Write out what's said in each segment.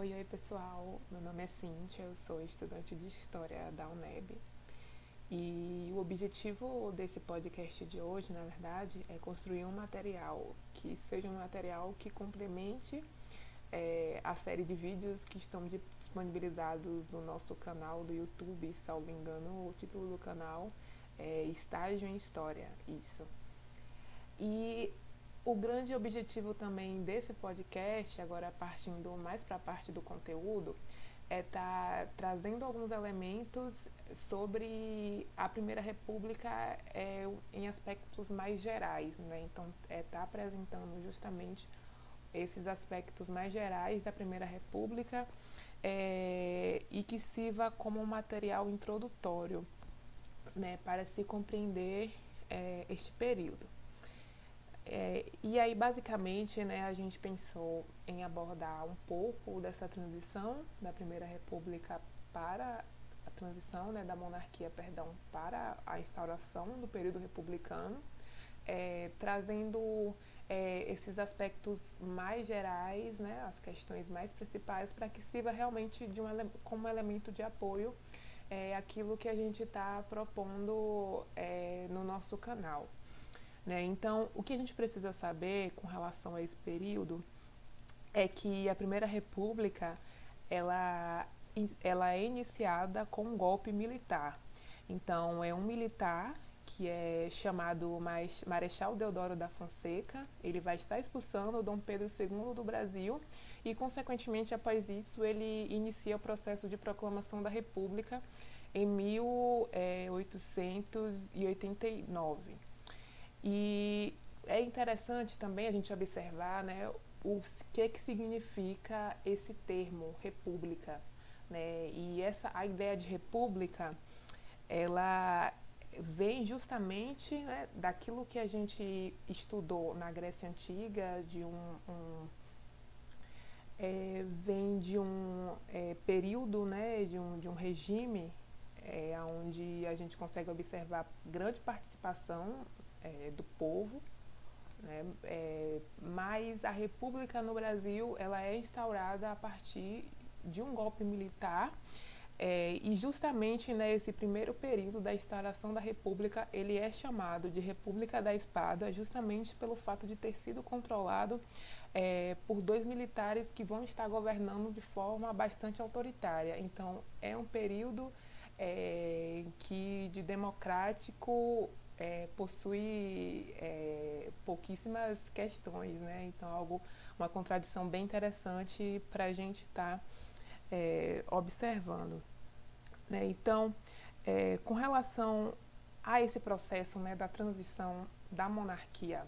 Oi, oi pessoal, meu nome é Cíntia, eu sou estudante de História da UNEB e o objetivo desse podcast de hoje, na verdade, é construir um material que seja um material que complemente é, a série de vídeos que estão disponibilizados no nosso canal do YouTube, salvo engano, o título do canal é Estágio em História, isso. E o grande objetivo também desse podcast, agora partindo mais para a parte do conteúdo, é estar tá trazendo alguns elementos sobre a Primeira República é, em aspectos mais gerais, né? Então, é estar tá apresentando justamente esses aspectos mais gerais da Primeira República é, e que sirva como um material introdutório, né, para se compreender é, este período. É, e aí, basicamente, né, a gente pensou em abordar um pouco dessa transição da Primeira República para a transição né, da monarquia, perdão, para a instauração do período republicano, é, trazendo é, esses aspectos mais gerais, né, as questões mais principais, para que sirva realmente de um como elemento de apoio é, aquilo que a gente está propondo é, no nosso canal. Né? Então, o que a gente precisa saber com relação a esse período é que a Primeira República ela, ela é iniciada com um golpe militar. Então, é um militar que é chamado Marechal Deodoro da Fonseca. Ele vai estar expulsando Dom Pedro II do Brasil e, consequentemente, após isso, ele inicia o processo de proclamação da República em 1889. E é interessante também a gente observar né, o que, que significa esse termo república. Né? E essa, a ideia de república, ela vem justamente né, daquilo que a gente estudou na Grécia Antiga, de um, um é, vem de um é, período, né, de um, de um regime é, onde a gente consegue observar grande participação é, do povo, né? É, mas a República no Brasil ela é instaurada a partir de um golpe militar é, e justamente nesse primeiro período da instauração da República ele é chamado de República da Espada justamente pelo fato de ter sido controlado é, por dois militares que vão estar governando de forma bastante autoritária. Então é um período é, que de democrático é, possui é, pouquíssimas questões, né? Então, algo, uma contradição bem interessante para a gente estar tá, é, observando. Né? Então, é, com relação a esse processo né, da transição da monarquia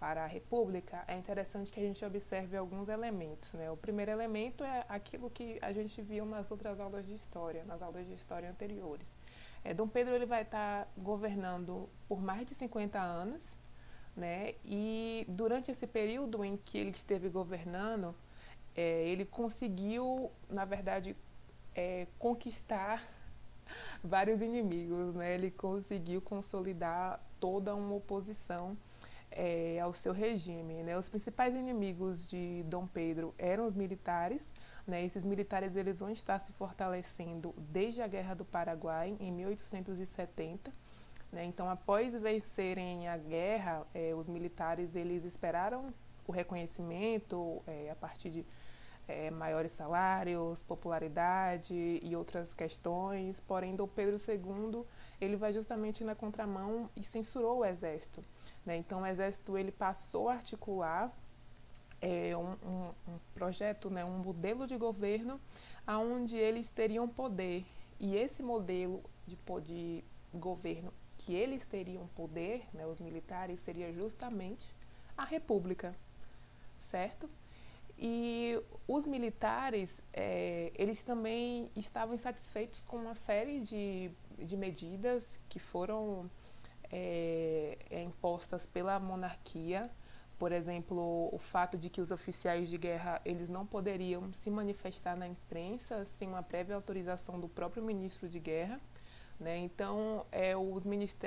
para a república, é interessante que a gente observe alguns elementos. Né? O primeiro elemento é aquilo que a gente viu nas outras aulas de história, nas aulas de história anteriores é, Dom Pedro ele vai estar tá governando por mais de 50 anos, né? E durante esse período em que ele esteve governando, é, ele conseguiu, na verdade, é, conquistar vários inimigos, né? Ele conseguiu consolidar toda uma oposição é, ao seu regime. Né? Os principais inimigos de Dom Pedro eram os militares, né? Esses militares eles vão estar se fortalecendo desde a Guerra do Paraguai, em 1870. Né? Então, após vencerem a guerra, eh, os militares eles esperaram o reconhecimento eh, a partir de eh, maiores salários, popularidade e outras questões. Porém, Dom Pedro II ele vai justamente na contramão e censurou o exército. Né? Então, o exército ele passou a articular é, um, um, um, projeto, né, um modelo de governo onde eles teriam poder. E esse modelo de, de governo que eles teriam poder, né, os militares, seria justamente a república, certo? E os militares, é, eles também estavam insatisfeitos com uma série de, de medidas que foram é, é impostas pela monarquia por exemplo, o fato de que os oficiais de guerra eles não poderiam se manifestar na imprensa sem uma prévia autorização do próprio ministro de guerra. Né? Então, é, os,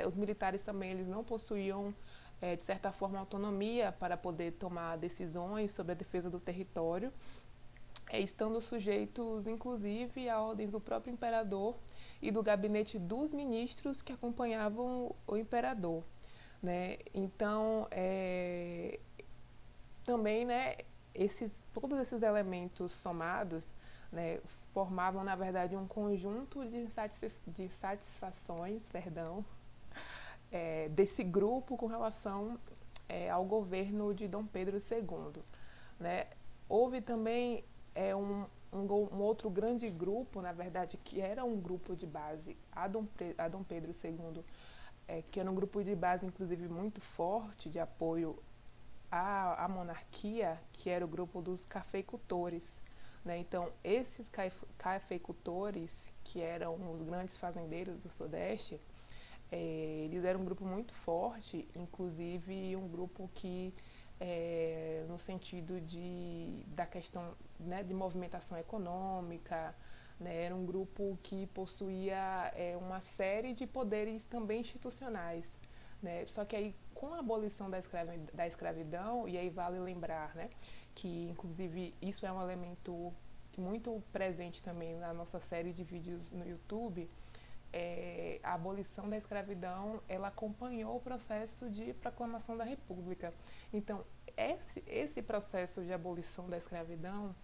os, militares também eles não possuíam, é, de certa forma, autonomia para poder tomar decisões sobre a defesa do território. é, estando sujeitos, inclusive, a ordens do próprio imperador e do gabinete dos ministros que acompanhavam o imperador. Né? Então, é, também, né, esses, todos esses elementos somados né, formavam, na verdade, um conjunto de, satisf de satisfações perdão, é, desse grupo com relação é, ao governo de Dom Pedro II. Né? Houve também é, um, um, um, outro grande grupo, na verdade, que era um grupo de base a Dom, a Dom Pedro II, é, que era um grupo de base, inclusive, muito forte de apoio à, à monarquia, que era o grupo dos cafeicultores. Né? Então, esses cafeicultores, que eram os grandes fazendeiros do Sudeste, é, eles eram um grupo muito forte, inclusive um grupo que, é, no sentido de, da questão né, de movimentação econômica, né, era um grupo que possuía é, uma série de poderes também institucionais. Né? Só que aí, com a abolição da, escravi da escravidão, e aí vale lembrar né, que, inclusive, isso é um elemento muito presente também na nossa série de vídeos no YouTube, é, a abolição da escravidão ela acompanhou o processo de proclamação da República. Então, esse, esse processo de abolição da escravidão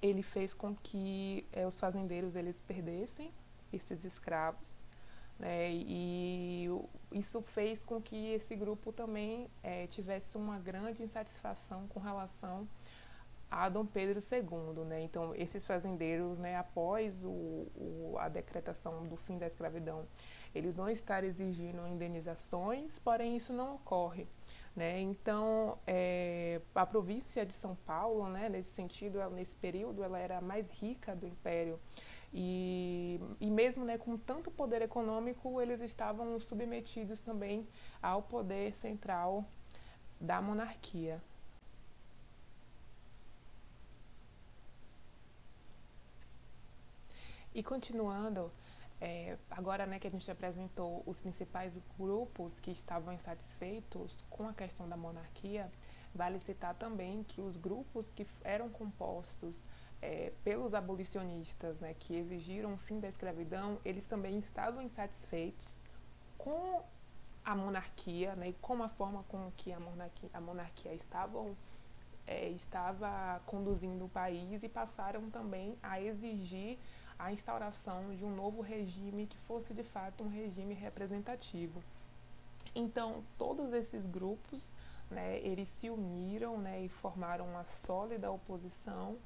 ele fez com que é, os fazendeiros eles perdessem esses escravos né, e isso fez com que esse grupo também é, tivesse uma grande insatisfação com relação a Dom Pedro II, né? Então, esses fazendeiros, né, após o, o, a decretação do fim da escravidão, eles vão estar exigindo indenizações, porém isso não ocorre. Né? Então, é, a província de São Paulo, né, nesse sentido, ela, nesse período, ela era a mais rica do império. E, e mesmo né, com tanto poder econômico, eles estavam submetidos também ao poder central da monarquia. E continuando, é, agora né, que a gente apresentou os principais grupos que estavam insatisfeitos com a questão da monarquia, vale citar também que os grupos que eram compostos é, pelos abolicionistas, né, que exigiram o fim da escravidão, eles também estavam insatisfeitos com a monarquia né, e com a forma com que a monarquia, a monarquia estavam, é, estava conduzindo o país e passaram também a exigir a instauração de um novo regime que fosse de fato um regime representativo. Então, todos esses grupos, né, eles se uniram né, e formaram uma sólida oposição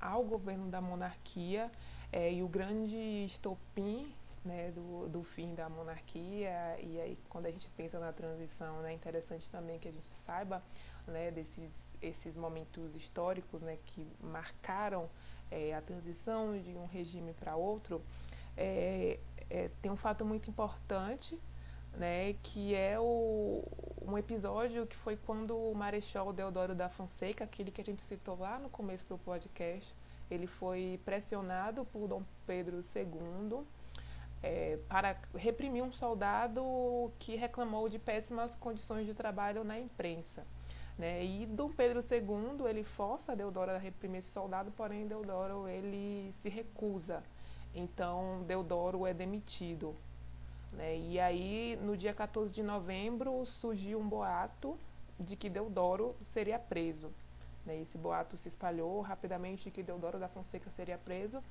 ao governo da monarquia é, e o grande estopim né, do, do fim da monarquia e aí quando a gente pensa na transição né, é interessante também que a gente saiba né, desses esses momentos históricos né, que marcaram é, a transição de um regime para outro, é, é, tem um fato muito importante, né, que é o, um episódio que foi quando o Marechal Deodoro da Fonseca, aquele que a gente citou lá no começo do podcast, ele foi pressionado por Dom Pedro II é, para reprimir um soldado que reclamou de péssimas condições de trabalho na imprensa. Né? E Dom Pedro II, ele força Deodoro a reprimir esse soldado, porém Deodoro ele se recusa. Então Deodoro é demitido. Né? E aí, no dia 14 de novembro, surgiu um boato de que Deodoro seria preso. Né? Esse boato se espalhou rapidamente de que Deodoro da Fonseca seria preso,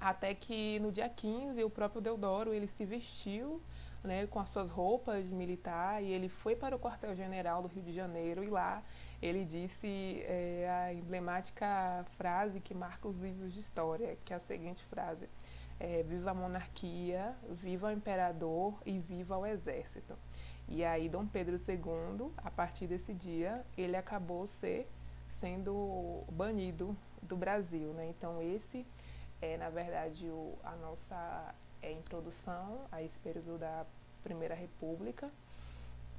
até que no dia 15 o próprio Deodoro ele se vestiu né, com as suas roupas de militar, e ele foi para o quartel-general do Rio de Janeiro e lá ele disse é, a emblemática frase que marca os livros de história, que é a seguinte frase: é, Viva a monarquia, viva o imperador e viva o exército. E aí Dom Pedro II, a partir desse dia, ele acabou ser, sendo banido do Brasil, né? Então esse é na verdade o, a nossa é, introdução a esse período da Primeira República.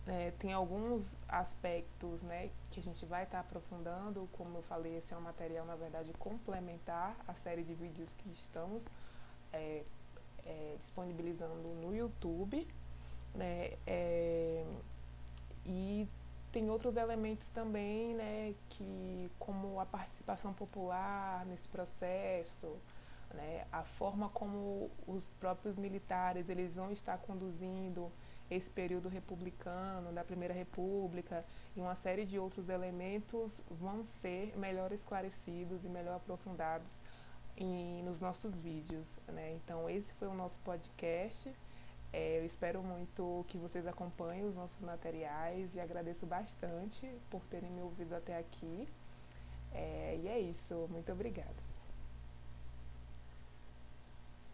É, tem alguns aspectos né, que a gente vai estar tá aprofundando, como eu falei, esse é um material, na verdade, complementar à série de vídeos que estamos é, é, disponibilizando no YouTube. Né, é, e tem outros elementos também, né, que como a participação popular nesse processo, né, a forma como os próprios militares eles vão estar conduzindo esse período republicano, da Primeira República, e uma série de outros elementos vão ser melhor esclarecidos e melhor aprofundados em, nos nossos vídeos. Né? Então, esse foi o nosso podcast. É, eu espero muito que vocês acompanhem os nossos materiais e agradeço bastante por terem me ouvido até aqui. É, e é isso. Muito obrigada.